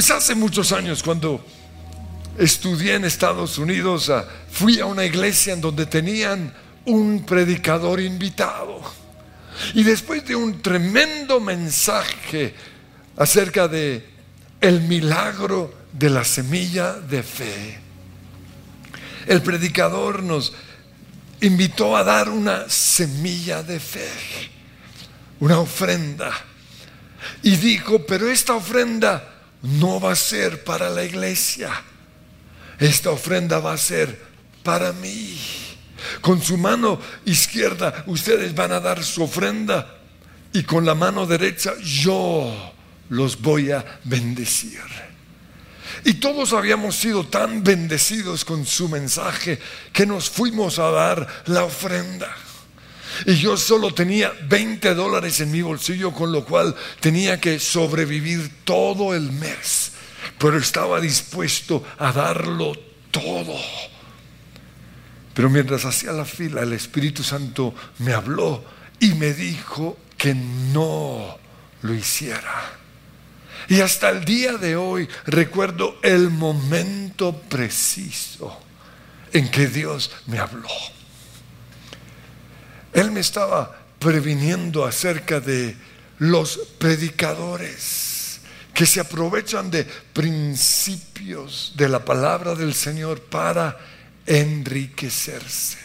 Pues hace muchos años cuando estudié en Estados Unidos, ah, fui a una iglesia en donde tenían un predicador invitado. Y después de un tremendo mensaje acerca de el milagro de la semilla de fe, el predicador nos invitó a dar una semilla de fe, una ofrenda. Y dijo, pero esta ofrenda no va a ser para la iglesia, esta ofrenda va a ser para mí. Con su mano izquierda ustedes van a dar su ofrenda y con la mano derecha yo los voy a bendecir. Y todos habíamos sido tan bendecidos con su mensaje que nos fuimos a dar la ofrenda. Y yo solo tenía 20 dólares en mi bolsillo, con lo cual tenía que sobrevivir todo el mes. Pero estaba dispuesto a darlo todo. Pero mientras hacía la fila, el Espíritu Santo me habló y me dijo que no lo hiciera. Y hasta el día de hoy recuerdo el momento preciso en que Dios me habló. Él me estaba previniendo acerca de los predicadores que se aprovechan de principios de la palabra del Señor para enriquecerse.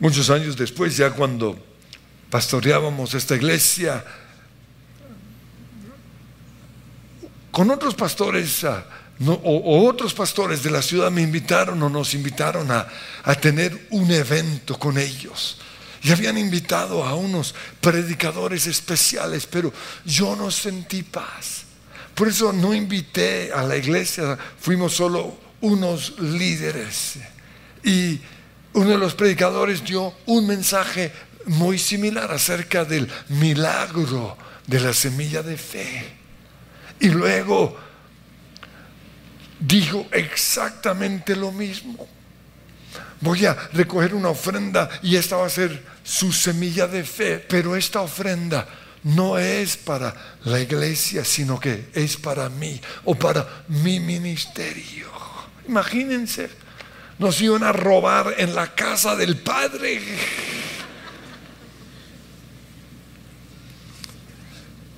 Muchos años después, ya cuando pastoreábamos esta iglesia, con otros pastores o, otros pastores de la ciudad me invitaron o nos invitaron a, a tener un evento con ellos. Y habían invitado a unos predicadores especiales, pero yo no sentí paz. Por eso no invité a la iglesia, fuimos solo unos líderes. Y uno de los predicadores dio un mensaje muy similar acerca del milagro de la semilla de fe. Y luego dijo exactamente lo mismo. Voy a recoger una ofrenda y esta va a ser su semilla de fe, pero esta ofrenda no es para la iglesia, sino que es para mí o para mi ministerio. Imagínense, nos iban a robar en la casa del Padre.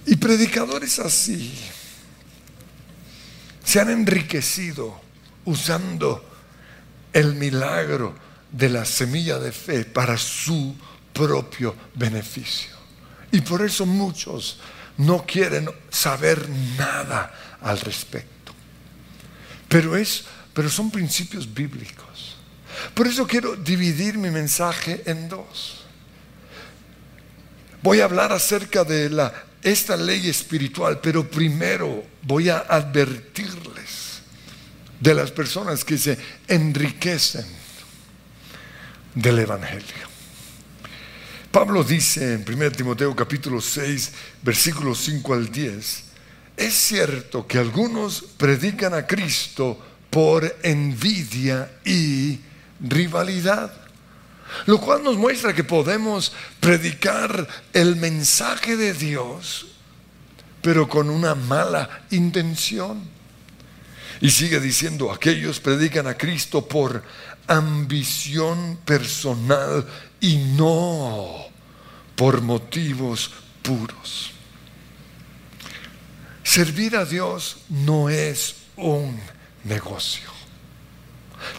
Y predicadores así se han enriquecido usando el milagro de la semilla de fe para su propio beneficio. Y por eso muchos no quieren saber nada al respecto. Pero es pero son principios bíblicos. Por eso quiero dividir mi mensaje en dos. Voy a hablar acerca de la esta ley espiritual, pero primero voy a advertirles de las personas que se enriquecen del Evangelio. Pablo dice en 1 Timoteo capítulo 6, versículos 5 al 10, es cierto que algunos predican a Cristo por envidia y rivalidad lo cual nos muestra que podemos predicar el mensaje de Dios, pero con una mala intención. Y sigue diciendo, aquellos predican a Cristo por ambición personal y no por motivos puros. Servir a Dios no es un negocio.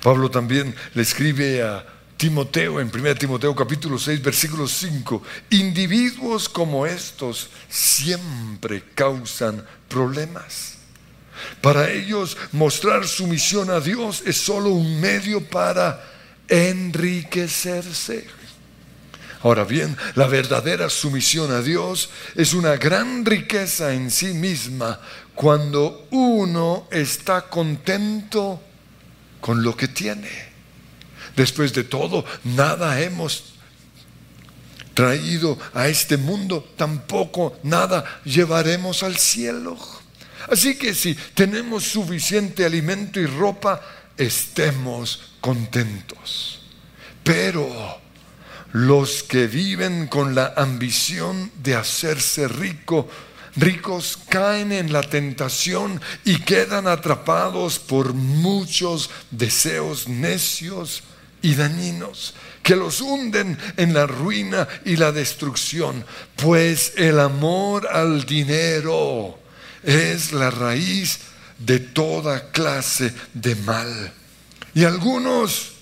Pablo también le escribe a Timoteo, en 1 Timoteo capítulo 6, versículo 5, individuos como estos siempre causan problemas. Para ellos mostrar su misión a Dios es solo un medio para enriquecerse. Ahora bien, la verdadera sumisión a Dios es una gran riqueza en sí misma cuando uno está contento con lo que tiene. Después de todo, nada hemos traído a este mundo, tampoco nada llevaremos al cielo. Así que si tenemos suficiente alimento y ropa, estemos contentos. Pero los que viven con la ambición de hacerse rico ricos caen en la tentación y quedan atrapados por muchos deseos necios y dañinos que los hunden en la ruina y la destrucción, pues el amor al dinero es la raíz de toda clase de mal. Y algunos,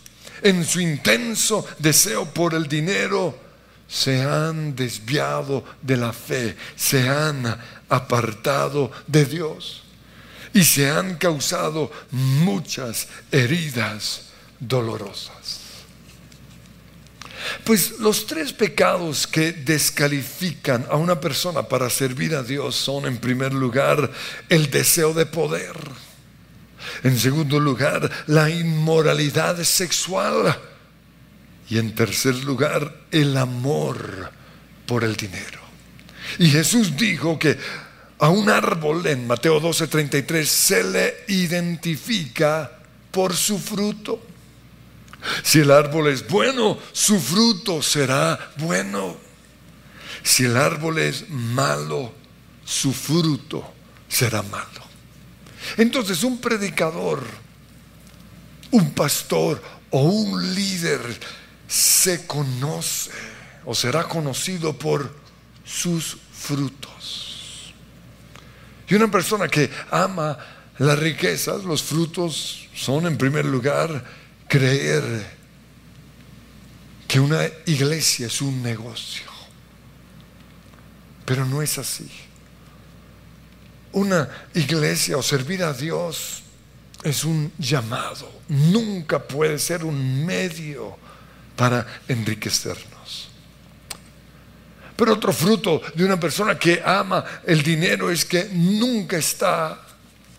en su intenso deseo por el dinero, se han desviado de la fe, se han apartado de Dios y se han causado muchas heridas dolorosas. Pues los tres pecados que descalifican a una persona para servir a Dios son, en primer lugar, el deseo de poder. En segundo lugar, la inmoralidad sexual. Y en tercer lugar, el amor por el dinero. Y Jesús dijo que a un árbol en Mateo 12:33 se le identifica por su fruto. Si el árbol es bueno, su fruto será bueno. Si el árbol es malo, su fruto será malo. Entonces un predicador, un pastor o un líder se conoce o será conocido por sus frutos. Y una persona que ama las riquezas, los frutos son en primer lugar creer que una iglesia es un negocio. Pero no es así. Una iglesia o servir a Dios es un llamado. Nunca puede ser un medio para enriquecernos. Pero otro fruto de una persona que ama el dinero es que nunca está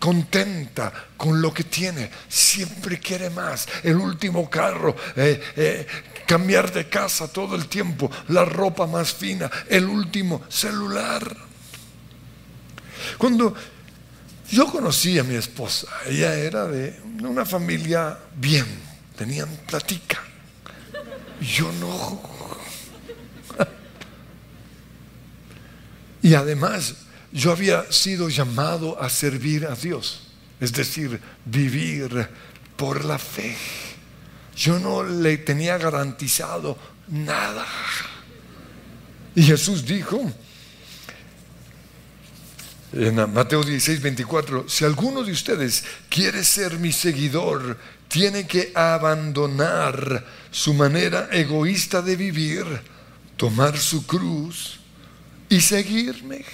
contenta con lo que tiene, siempre quiere más, el último carro, eh, eh, cambiar de casa todo el tiempo, la ropa más fina, el último celular. Cuando yo conocí a mi esposa, ella era de una familia bien, tenían platica. Yo no. y además yo había sido llamado a servir a Dios, es decir, vivir por la fe. Yo no le tenía garantizado nada. Y Jesús dijo en Mateo 16, 24, si alguno de ustedes quiere ser mi seguidor, tiene que abandonar su manera egoísta de vivir, tomar su cruz y seguirme.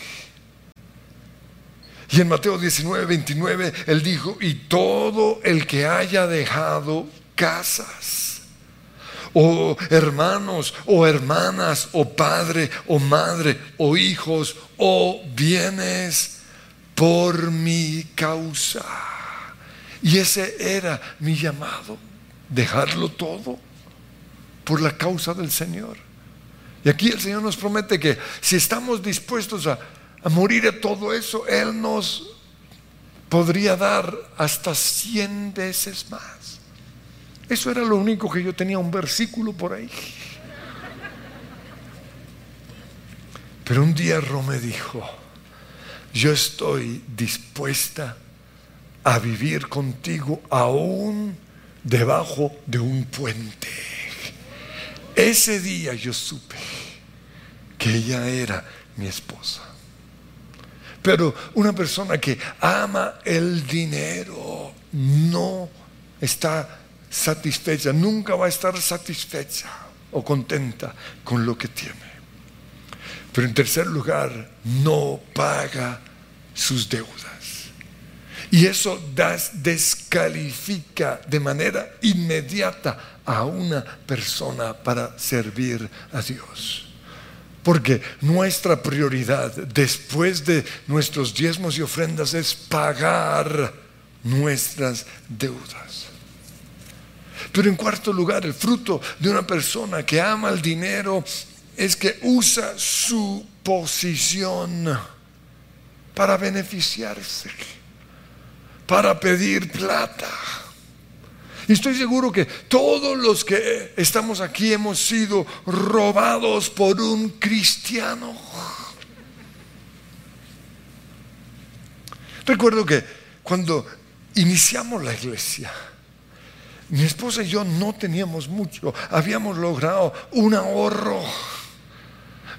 Y en Mateo 19, 29, él dijo, y todo el que haya dejado casas, o hermanos, o hermanas, o padre, o madre, o hijos, o bienes, por mi causa. Y ese era mi llamado, dejarlo todo por la causa del Señor. Y aquí el Señor nos promete que si estamos dispuestos a a morir de todo eso, Él nos podría dar hasta cien veces más. Eso era lo único que yo tenía, un versículo por ahí. Pero un día Rome dijo, yo estoy dispuesta a vivir contigo aún debajo de un puente. Ese día yo supe que ella era mi esposa. Pero una persona que ama el dinero no está satisfecha, nunca va a estar satisfecha o contenta con lo que tiene. Pero en tercer lugar, no paga sus deudas. Y eso descalifica de manera inmediata a una persona para servir a Dios. Porque nuestra prioridad después de nuestros diezmos y ofrendas es pagar nuestras deudas. Pero en cuarto lugar, el fruto de una persona que ama el dinero es que usa su posición para beneficiarse, para pedir plata y estoy seguro que todos los que estamos aquí hemos sido robados por un cristiano. Recuerdo que cuando iniciamos la iglesia, mi esposa y yo no teníamos mucho, habíamos logrado un ahorro,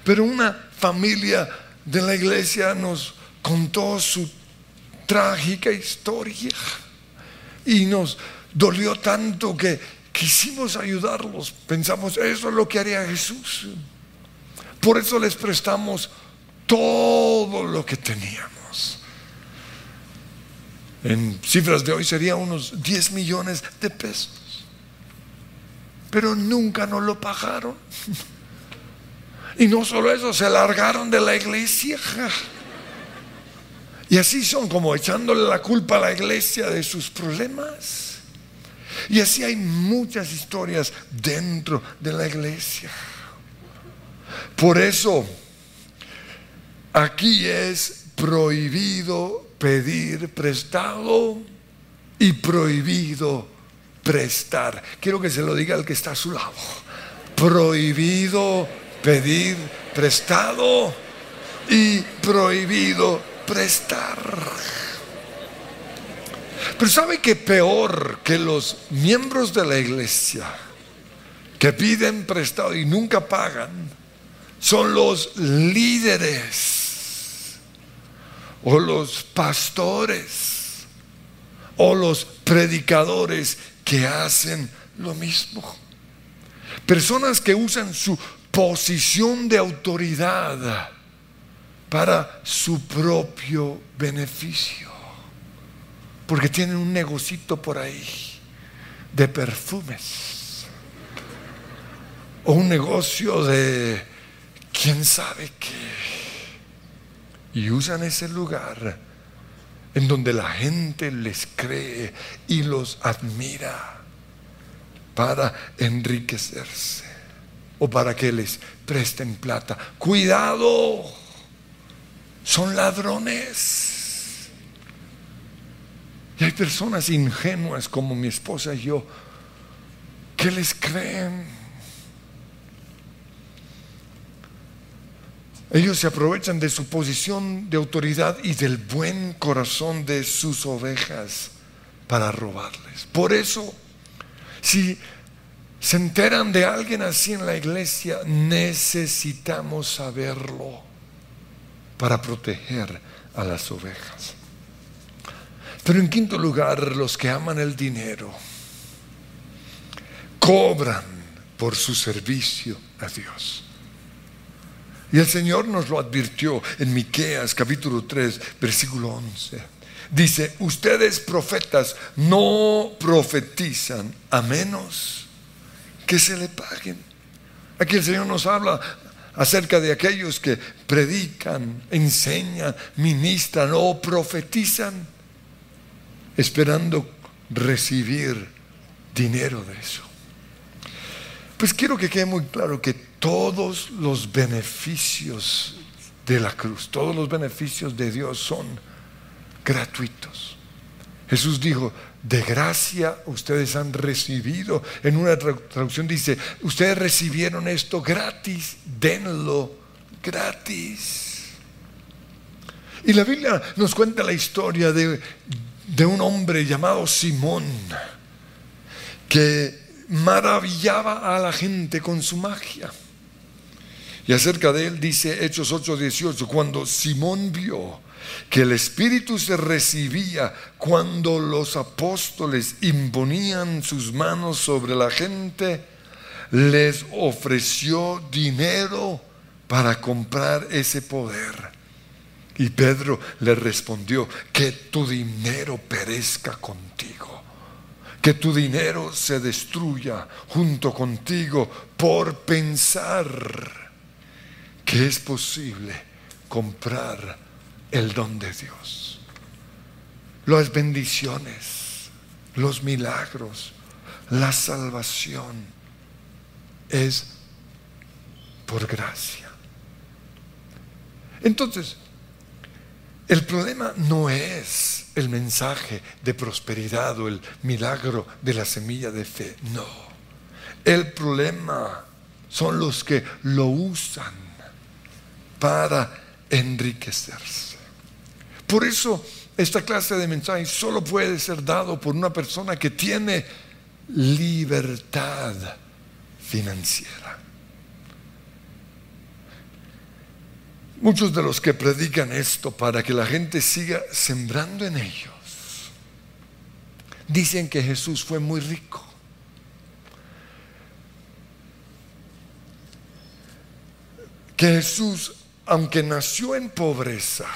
pero una familia de la iglesia nos contó su trágica historia y nos dolió tanto que quisimos ayudarlos. Pensamos, eso es lo que haría Jesús. Por eso les prestamos todo lo que teníamos. En cifras de hoy sería unos 10 millones de pesos. Pero nunca nos lo pagaron. Y no solo eso, se largaron de la iglesia. Y así son como echándole la culpa a la iglesia de sus problemas. Y así hay muchas historias dentro de la iglesia. Por eso, aquí es prohibido pedir prestado y prohibido prestar. Quiero que se lo diga al que está a su lado. Prohibido pedir prestado y prohibido prestar. Pero ¿sabe que peor que los miembros de la iglesia que piden prestado y nunca pagan son los líderes o los pastores o los predicadores que hacen lo mismo? Personas que usan su posición de autoridad para su propio beneficio. Porque tienen un negocito por ahí de perfumes. O un negocio de quién sabe qué. Y usan ese lugar en donde la gente les cree y los admira para enriquecerse o para que les presten plata. Cuidado son ladrones. Y hay personas ingenuas como mi esposa y yo que les creen. Ellos se aprovechan de su posición de autoridad y del buen corazón de sus ovejas para robarles. Por eso, si se enteran de alguien así en la iglesia, necesitamos saberlo para proteger a las ovejas. Pero en quinto lugar, los que aman el dinero cobran por su servicio a Dios. Y el Señor nos lo advirtió en Miqueas capítulo 3, versículo 11. Dice, ustedes profetas no profetizan a menos que se le paguen. Aquí el Señor nos habla acerca de aquellos que predican, enseñan, ministran o profetizan, esperando recibir dinero de eso. Pues quiero que quede muy claro que todos los beneficios de la cruz, todos los beneficios de Dios son gratuitos. Jesús dijo, de gracia ustedes han recibido. En una traducción dice, ustedes recibieron esto gratis, denlo gratis. Y la Biblia nos cuenta la historia de, de un hombre llamado Simón, que maravillaba a la gente con su magia. Y acerca de él dice Hechos 8:18, cuando Simón vio que el Espíritu se recibía cuando los apóstoles imponían sus manos sobre la gente, les ofreció dinero para comprar ese poder. Y Pedro le respondió, que tu dinero perezca contigo, que tu dinero se destruya junto contigo por pensar que es posible comprar el don de Dios. Las bendiciones, los milagros, la salvación es por gracia. Entonces, el problema no es el mensaje de prosperidad o el milagro de la semilla de fe, no. El problema son los que lo usan para enriquecerse. Por eso esta clase de mensaje solo puede ser dado por una persona que tiene libertad financiera. Muchos de los que predican esto para que la gente siga sembrando en ellos, dicen que Jesús fue muy rico. Que Jesús, aunque nació en pobreza,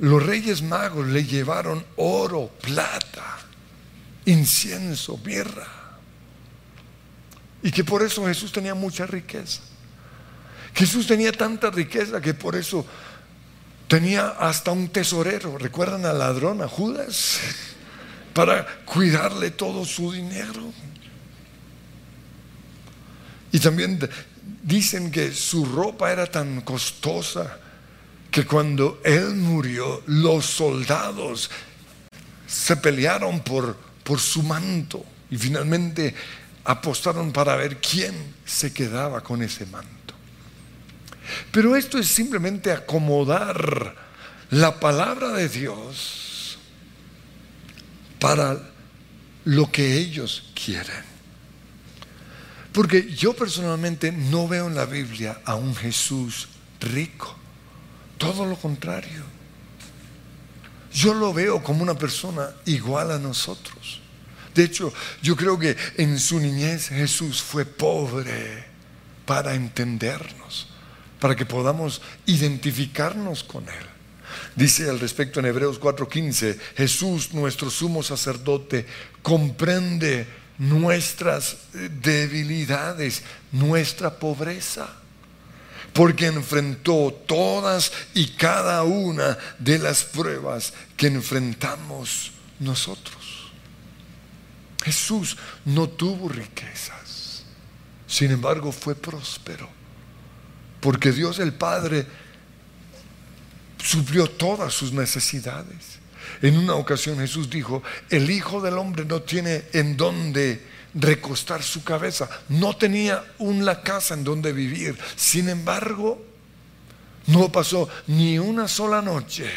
los reyes magos le llevaron oro, plata, incienso, mirra. Y que por eso Jesús tenía mucha riqueza. Jesús tenía tanta riqueza que por eso tenía hasta un tesorero. ¿Recuerdan al ladrón, a Judas? Para cuidarle todo su dinero. Y también dicen que su ropa era tan costosa que cuando él murió, los soldados se pelearon por, por su manto y finalmente apostaron para ver quién se quedaba con ese manto. Pero esto es simplemente acomodar la palabra de Dios para lo que ellos quieren. Porque yo personalmente no veo en la Biblia a un Jesús rico. Todo lo contrario. Yo lo veo como una persona igual a nosotros. De hecho, yo creo que en su niñez Jesús fue pobre para entendernos, para que podamos identificarnos con Él. Dice al respecto en Hebreos 4:15, Jesús, nuestro sumo sacerdote, comprende nuestras debilidades, nuestra pobreza porque enfrentó todas y cada una de las pruebas que enfrentamos nosotros. Jesús no tuvo riquezas, sin embargo fue próspero, porque Dios el Padre suplió todas sus necesidades. En una ocasión Jesús dijo, el Hijo del Hombre no tiene en dónde recostar su cabeza. No tenía una casa en donde vivir. Sin embargo, no pasó ni una sola noche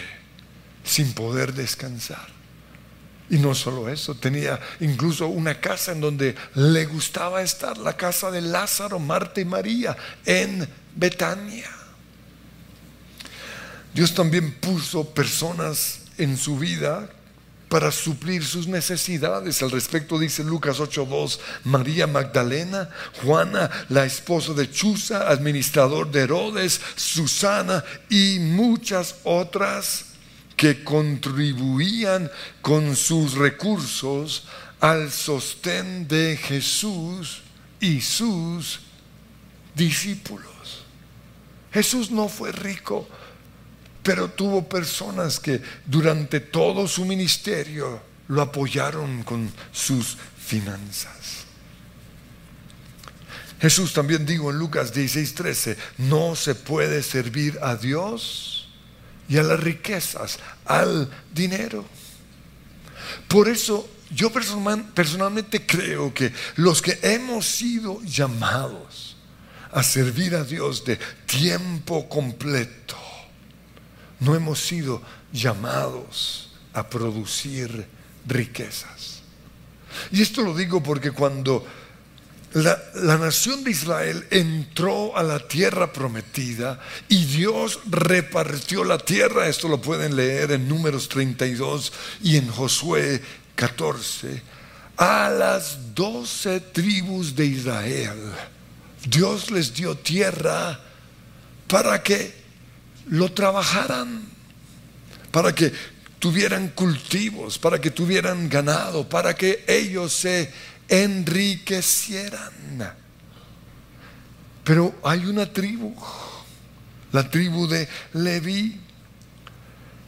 sin poder descansar. Y no solo eso, tenía incluso una casa en donde le gustaba estar, la casa de Lázaro, Marta y María, en Betania. Dios también puso personas en su vida para suplir sus necesidades. Al respecto dice Lucas 8:2, María Magdalena, Juana, la esposa de Chuza, administrador de Herodes, Susana y muchas otras que contribuían con sus recursos al sostén de Jesús y sus discípulos. Jesús no fue rico pero tuvo personas que durante todo su ministerio lo apoyaron con sus finanzas. Jesús también dijo en Lucas 16:13, no se puede servir a Dios y a las riquezas, al dinero. Por eso yo personalmente creo que los que hemos sido llamados a servir a Dios de tiempo completo, no hemos sido llamados a producir riquezas. Y esto lo digo porque cuando la, nación de Israel entró a la tierra prometida y Dios repartió la tierra, esto lo pueden leer en números 32 y en Josué 14, a las doce tribus de Israel. Dios les dio tierra para que lo trabajaran, para que tuvieran cultivos, para que tuvieran ganado, para que ellos se enriquecieran. Pero hay una tribu, la tribu de Leví.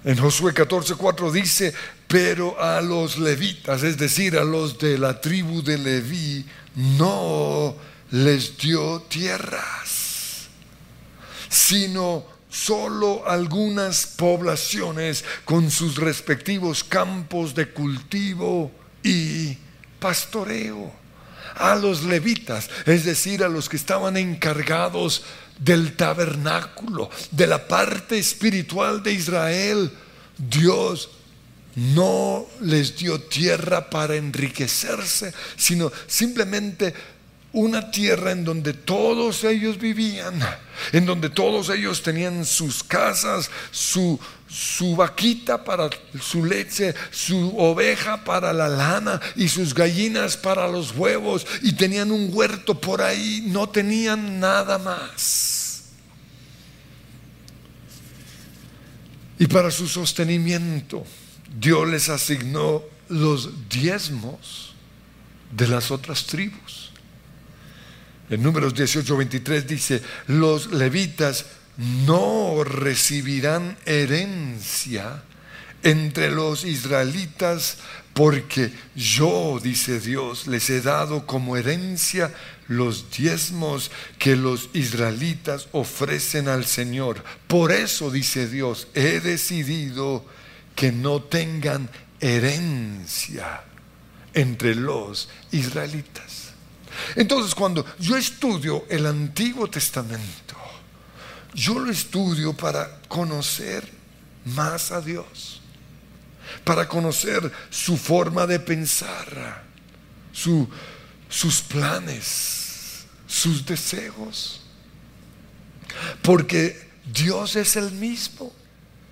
En Josué 14:4 dice, pero a los levitas, es decir, a los de la tribu de Leví, no les dio tierras, sino solo algunas poblaciones con sus respectivos campos de cultivo y pastoreo. A los levitas, es decir, a los que estaban encargados del tabernáculo, de la parte espiritual de Israel, Dios no les dio tierra para enriquecerse, sino simplemente una tierra en donde todos ellos vivían, en donde todos ellos tenían sus casas, su, su vaquita para su leche, su oveja para la lana y sus gallinas para los huevos y tenían un huerto por ahí, no tenían nada más. Y para su sostenimiento, Dios les asignó los diezmos de las otras tribus. En números 18, 23 dice, los levitas no recibirán herencia entre los israelitas porque yo, dice Dios, les he dado como herencia los diezmos que los israelitas ofrecen al Señor. Por eso, dice Dios, he decidido que no tengan herencia entre los israelitas. Entonces, cuando yo estudio el Antiguo Testamento, yo lo estudio para conocer más a Dios, para conocer su forma de pensar, sus planes, sus deseos. Porque Dios es el mismo,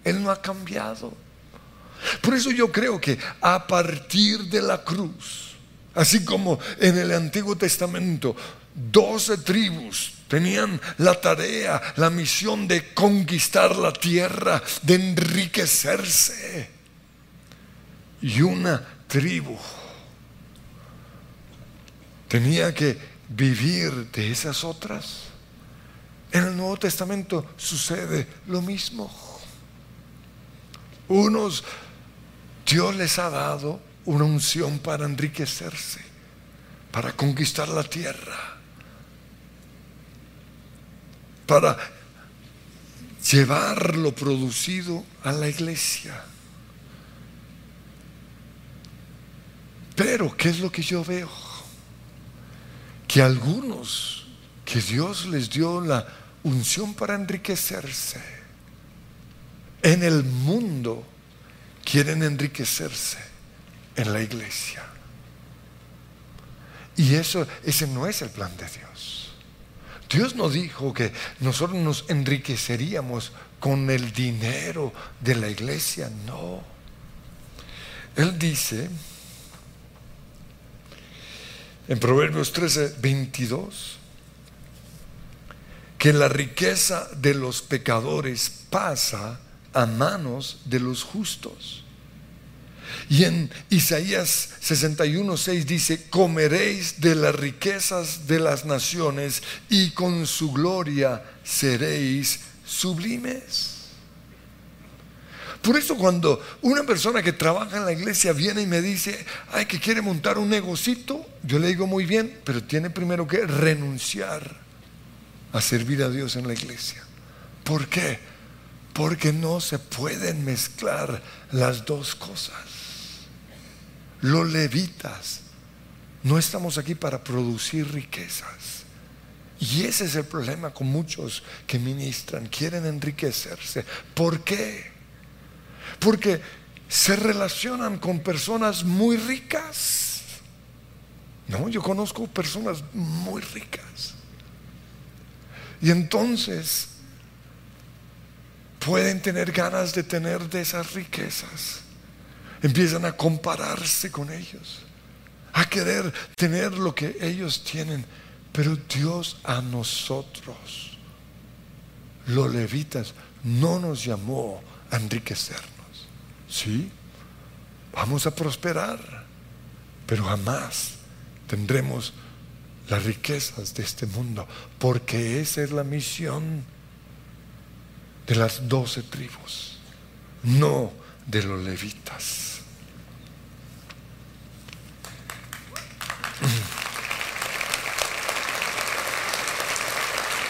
Él no ha cambiado. Por eso yo creo que a partir de la cruz, Así como en el Antiguo Testamento, doce tribus tenían la tarea, la misión de conquistar la tierra, de enriquecerse. Y una tribu tenía que vivir de esas otras. En el Nuevo Testamento sucede lo mismo. Unos Dios les ha dado una unción para enriquecerse, para conquistar la tierra, para llevar lo producido a la iglesia. Pero, ¿qué es lo que yo veo? Que algunos que Dios les dio la unción para enriquecerse, en el mundo quieren enriquecerse en la iglesia. Y eso, ese no es el plan de Dios. Dios no dijo que nosotros nos enriqueceríamos con el dinero de la iglesia, no. Él dice en Proverbios 13, 22, que la riqueza de los pecadores pasa a manos de los justos. Y en Isaías 61, 6 dice, comeréis de las riquezas de las naciones y con su gloria seréis sublimes. Por eso cuando una persona que trabaja en la iglesia viene y me dice, ay, que quiere montar un negocito, yo le digo muy bien, pero tiene primero que renunciar a servir a Dios en la iglesia. ¿Por qué? Porque no se pueden mezclar las dos cosas los levitas, no estamos aquí para producir riquezas. Y ese es el problema con muchos que ministran, quieren enriquecerse. ¿Por qué? Porque se relacionan con personas muy ricas. No, yo conozco personas muy ricas. Y entonces pueden tener ganas de tener de esas riquezas empiezan a compararse con ellos, a querer tener lo que ellos tienen. Pero Dios a nosotros, los levitas, no nos llamó a enriquecernos. Sí, vamos a prosperar, pero jamás tendremos las riquezas de este mundo, porque esa es la misión de las doce tribus, no de los levitas.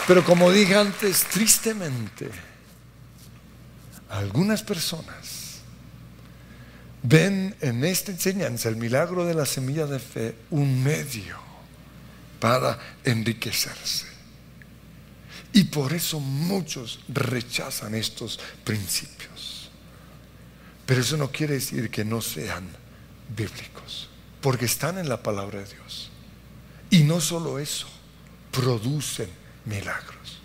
Pero como dije antes, tristemente, algunas personas ven en esta enseñanza el milagro de la semilla de fe un medio para enriquecerse. Y por eso muchos rechazan estos principios. Pero eso no quiere decir que no sean bíblicos, porque están en la palabra de Dios. Y no solo eso, producen milagros.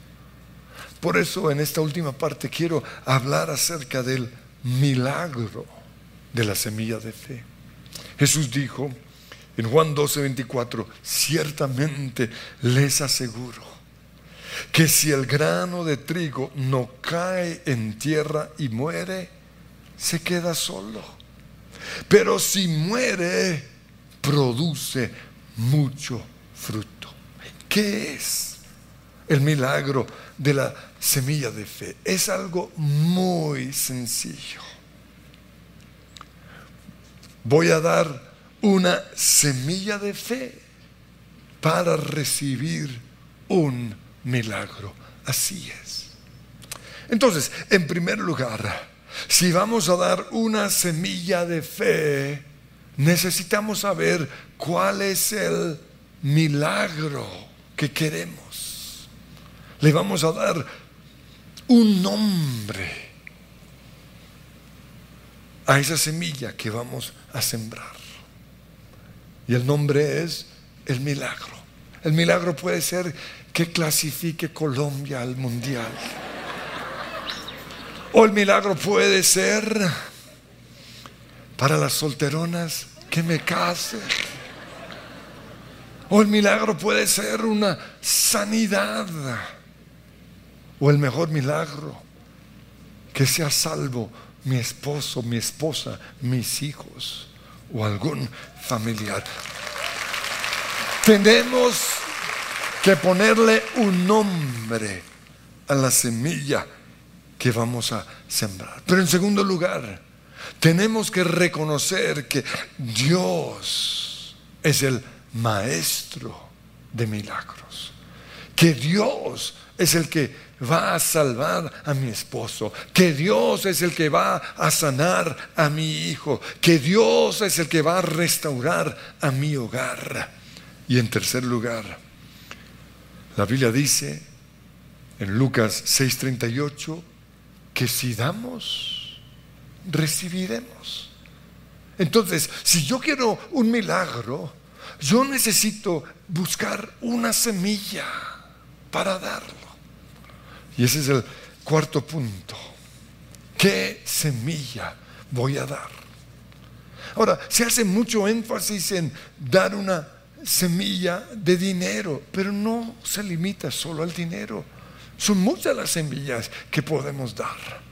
Por eso en esta última parte quiero hablar acerca del milagro de la semilla de fe. Jesús dijo en Juan 12, 24, ciertamente les aseguro que si el grano de trigo no cae en tierra y muere, se queda solo. Pero si muere, produce mucho fruto. ¿Qué es el milagro de la semilla de fe? Es algo muy sencillo. Voy a dar una semilla de fe para recibir un milagro. Así es. Entonces, en primer lugar, si vamos a dar una semilla de fe, necesitamos saber cuál es el milagro que queremos. Le vamos a dar un nombre a esa semilla que vamos a sembrar. Y el nombre es el milagro. El milagro puede ser que clasifique Colombia al mundial. O el milagro puede ser para las solteronas que me case. O el milagro puede ser una sanidad. O el mejor milagro, que sea salvo mi esposo, mi esposa, mis hijos o algún familiar. Tenemos que ponerle un nombre a la semilla que vamos a sembrar. Pero en segundo lugar, tenemos que reconocer que Dios es el maestro de milagros. Que Dios es el que va a salvar a mi esposo, que Dios es el que va a sanar a mi hijo, que Dios es el que va a restaurar a mi hogar. Y en tercer lugar, la Biblia dice en Lucas 6:38 que si damos, recibiremos. Entonces, si yo quiero un milagro, yo necesito buscar una semilla para darlo. Y ese es el cuarto punto. ¿Qué semilla voy a dar? Ahora, se hace mucho énfasis en dar una semilla de dinero, pero no se limita solo al dinero. Son muchas las semillas que podemos dar.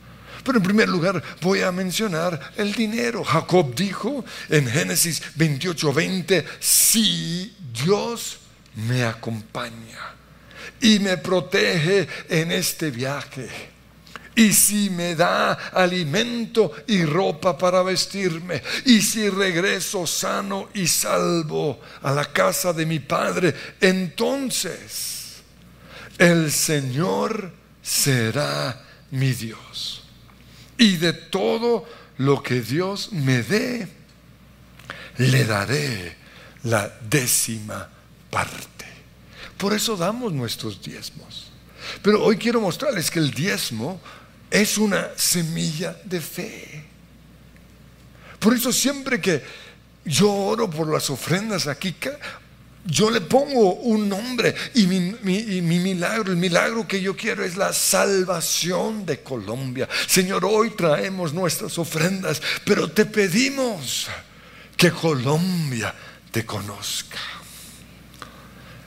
Pero en primer lugar voy a mencionar el dinero. Jacob dijo en Génesis 28, 20, si Dios me acompaña y me protege en este viaje. Y si me da alimento y ropa para vestirme, y si regreso sano y salvo a la casa de mi padre, entonces el Señor será mi Dios. Y de todo lo que Dios me dé, le daré la décima parte. Por eso damos nuestros diezmos. Pero hoy quiero mostrarles que el diezmo es una semilla de fe. Por eso siempre que yo oro por las ofrendas aquí, yo le pongo un nombre y mi, mi, milagro, el milagro que yo quiero es la salvación de Colombia. Señor, hoy traemos nuestras ofrendas, pero te pedimos que Colombia te conozca.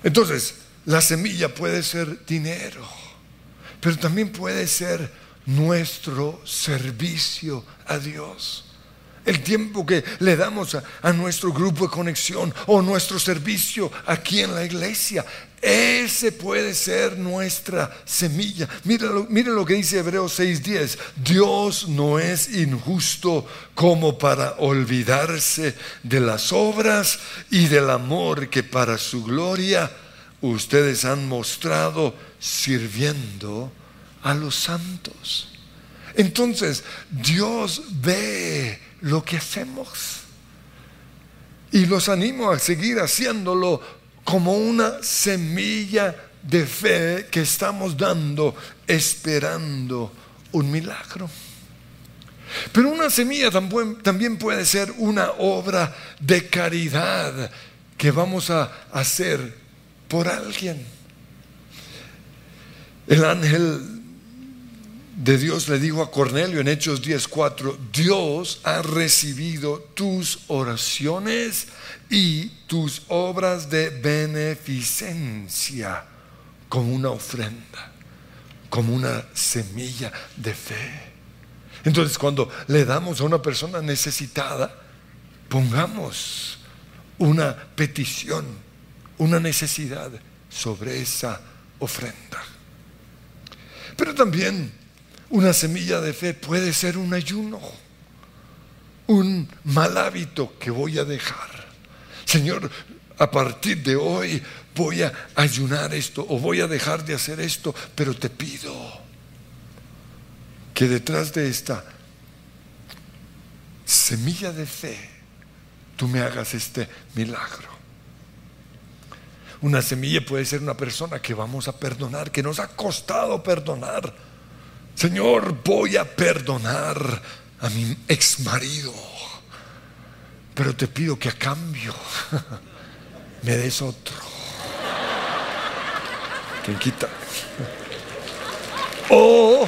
Entonces, la semilla puede ser dinero, pero también puede ser nuestro servicio a Dios. El tiempo que le damos a, nuestro grupo de conexión o nuestro servicio aquí en la iglesia. Ese puede ser nuestra semilla. Miren lo, que dice Hebreos 6:10. Dios no es injusto como para olvidarse de las obras y del amor que para su gloria ustedes han mostrado sirviendo a los santos. Entonces, Dios ve lo que hacemos. Y los animo a seguir haciéndolo como una semilla de fe que estamos dando esperando un milagro. Pero una semilla también puede ser una obra de caridad que vamos a hacer por alguien. El ángel de Dios le dijo a Cornelio en Hechos 10:4, Dios ha recibido tus oraciones y tus obras de beneficencia como una ofrenda, como una semilla de fe. Entonces cuando le damos a una persona necesitada, pongamos una petición, una necesidad sobre esa ofrenda. Pero también una semilla de fe puede ser un ayuno, un mal hábito que voy a dejar. Señor, a partir de hoy voy a ayunar esto o voy a dejar de hacer esto, pero te pido que detrás de esta semilla de fe tú me hagas este milagro. Una semilla puede ser una persona que vamos a perdonar, que nos ha costado perdonar. Señor, voy a perdonar a mi ex marido, pero te pido que a cambio me des otro. ¿Quién quita? O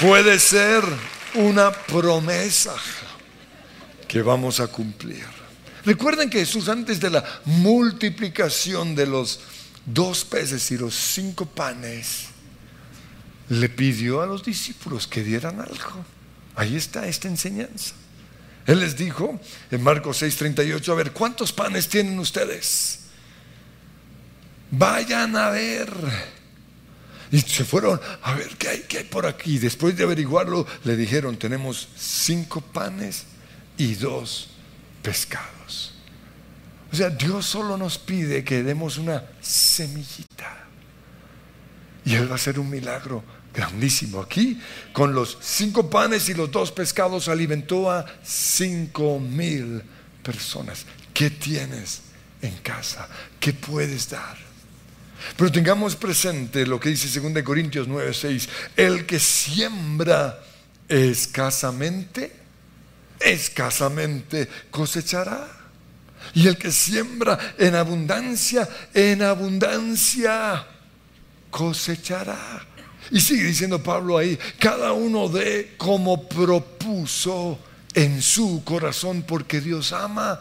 puede ser una promesa que vamos a cumplir. Recuerden que Jesús antes de la multiplicación de los dos peces y los cinco panes, le pidió a los discípulos que dieran algo. Ahí está esta enseñanza. Él les dijo en Marcos 6:38, a ver, ¿cuántos panes tienen ustedes? Vayan a ver. Y se fueron a ver qué hay, qué hay por aquí. Después de averiguarlo, le dijeron, tenemos cinco panes y dos pescados. O sea, Dios solo nos pide que demos una semillita. Y Él va a hacer un milagro grandísimo. Aquí, con los cinco panes y los dos pescados, alimentó a cinco mil personas. ¿Qué tienes en casa? ¿Qué puedes dar? Pero tengamos presente lo que dice 2 Corintios 9, 6. El que siembra escasamente, escasamente cosechará. Y el que siembra en abundancia, en abundancia cosechará. Y sigue diciendo Pablo ahí, cada uno de como propuso en su corazón, porque Dios ama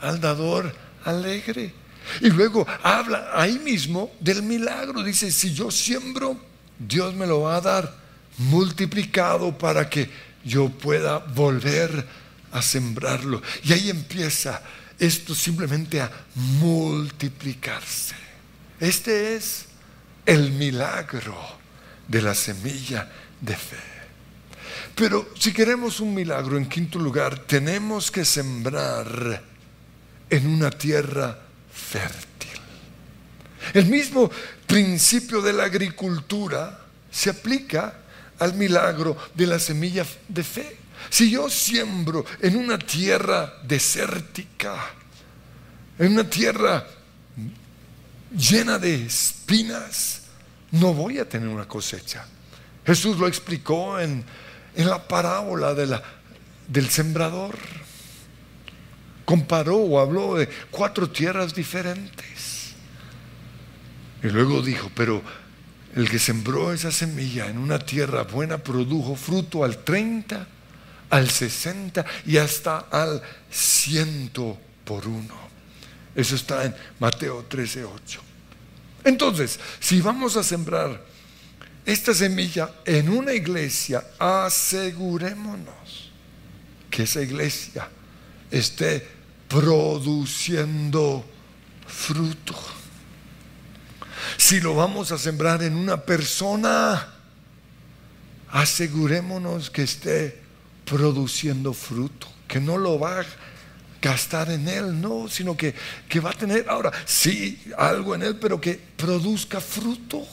al dador alegre. Y luego habla ahí mismo del milagro. Dice, si yo siembro, Dios me lo va a dar multiplicado para que yo pueda volver a sembrarlo. Y ahí empieza esto simplemente a multiplicarse. Este es el milagro de la semilla de fe. Pero si queremos un milagro, en quinto lugar, tenemos que sembrar en una tierra fértil. El mismo principio de la agricultura se aplica al milagro de la semilla de fe. Si yo siembro en una tierra desértica, en una tierra llena de espinas, no voy a tener una cosecha. Jesús lo explicó en, la parábola de la, del sembrador. Comparó o habló de cuatro tierras diferentes. Y luego dijo, pero el que sembró esa semilla en una tierra buena produjo fruto al 30, al 60 y hasta al ciento por uno. Eso está en Mateo 13, 8. Entonces, si vamos a sembrar esta semilla en una iglesia, asegurémonos que esa iglesia esté produciendo fruto. Si lo vamos a sembrar en una persona, asegurémonos que esté produciendo fruto, que no lo va gastar en él, no, sino que, va a tener ahora, sí, algo en él, pero que produzca fruto.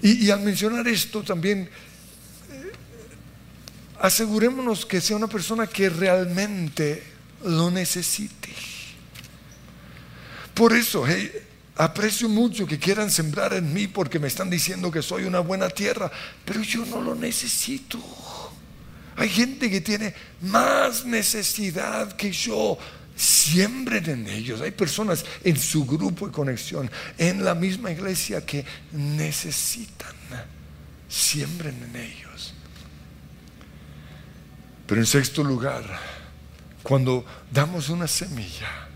Y, al mencionar esto también, eh, asegurémonos que sea una persona que realmente lo necesite. Por eso, aprecio mucho que quieran sembrar en mí porque me están diciendo que soy una buena tierra, pero yo no lo necesito. Hay gente que tiene más necesidad que yo. Siembren en ellos. Hay personas en su grupo de conexión, en la misma iglesia que necesitan. Siembren en ellos. Pero en sexto lugar, cuando damos una semilla,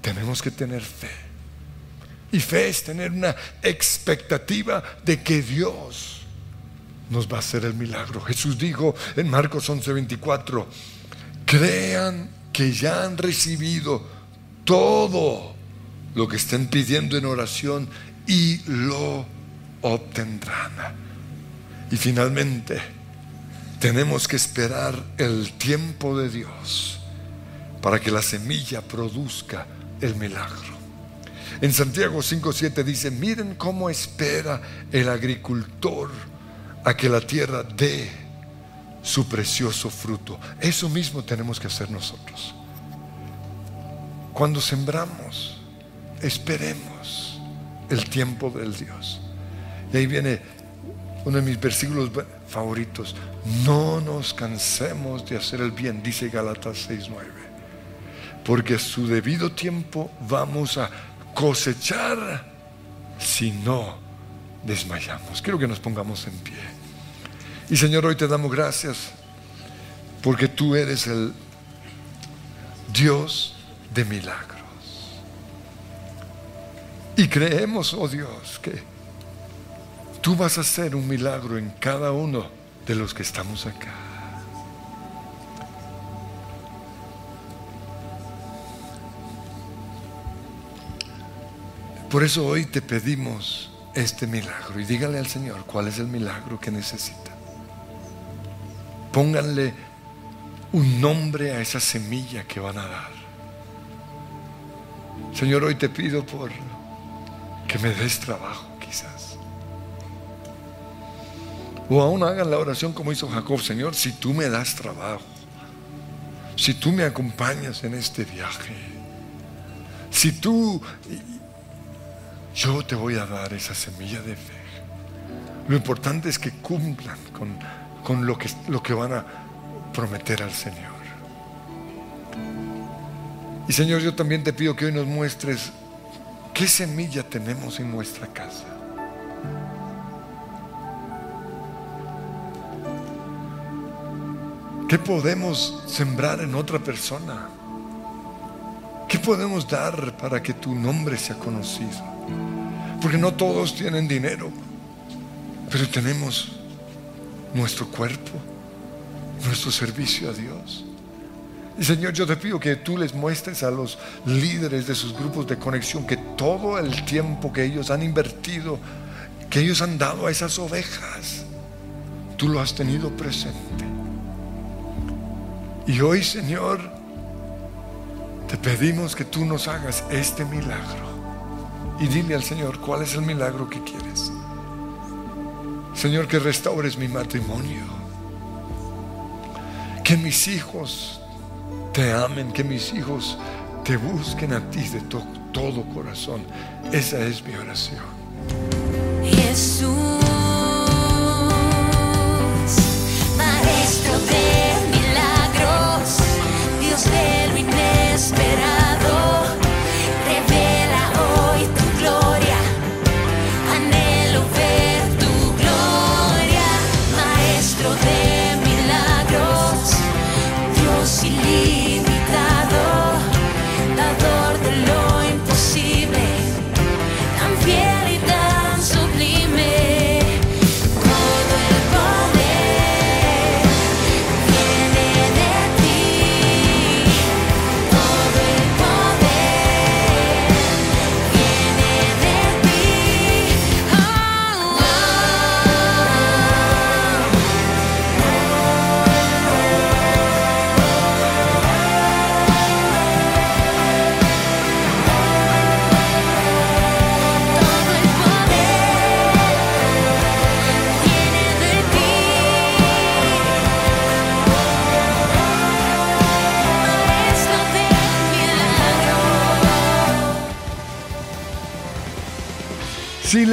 tenemos que tener fe. Y fe es tener una expectativa de que Dios nos va a hacer el milagro. Jesús dijo en Marcos 11:24, crean que ya han recibido todo lo que estén pidiendo en oración y lo obtendrán. Y finalmente, tenemos que esperar el tiempo de Dios para que la semilla produzca el milagro. En Santiago 5.7 dice, miren cómo espera el agricultor a que la tierra dé su precioso fruto. Eso mismo tenemos que hacer nosotros. Cuando sembramos, esperemos el tiempo del Dios. Y ahí viene uno de mis versículos favoritos. No nos cansemos de hacer el bien, dice Galatas 6.9. Porque a su debido tiempo vamos a cosechar si no desmayamos. Quiero que nos pongamos en pie. Y Señor, hoy te damos gracias porque tú eres el Dios de milagros. Y creemos, oh Dios, que tú vas a hacer un milagro en cada uno de los que estamos acá. Por eso hoy te pedimos este milagro y dígale al Señor cuál es el milagro que necesita. Pónganle un nombre a esa semilla que van a dar. Señor, hoy te pido por que me des trabajo quizás. O aún hagan la oración como hizo Jacob, Señor, si tú me das trabajo, si tú me acompañas en este viaje, si tú yo te voy a dar esa semilla de fe. Lo importante es que cumplan con, lo, que, lo que van a prometer al Señor. Y Señor, yo también te pido que hoy nos muestres qué semilla tenemos en nuestra casa. ¿Qué podemos sembrar en otra persona? ¿Qué podemos dar para que tu nombre sea conocido? Porque no todos tienen dinero, pero tenemos nuestro cuerpo, nuestro servicio a Dios. Y Señor, yo te pido que tú les muestres a los líderes de sus grupos de conexión que todo el tiempo que ellos han invertido, que ellos han dado a esas ovejas, tú lo has tenido presente. Y hoy, Señor, te pedimos que tú nos hagas este milagro y dile al Señor cuál es el milagro que quieres. Señor, que restaures mi matrimonio. Que mis hijos te amen, que mis hijos te busquen a ti de todo corazón. Esa es mi oración. Jesús,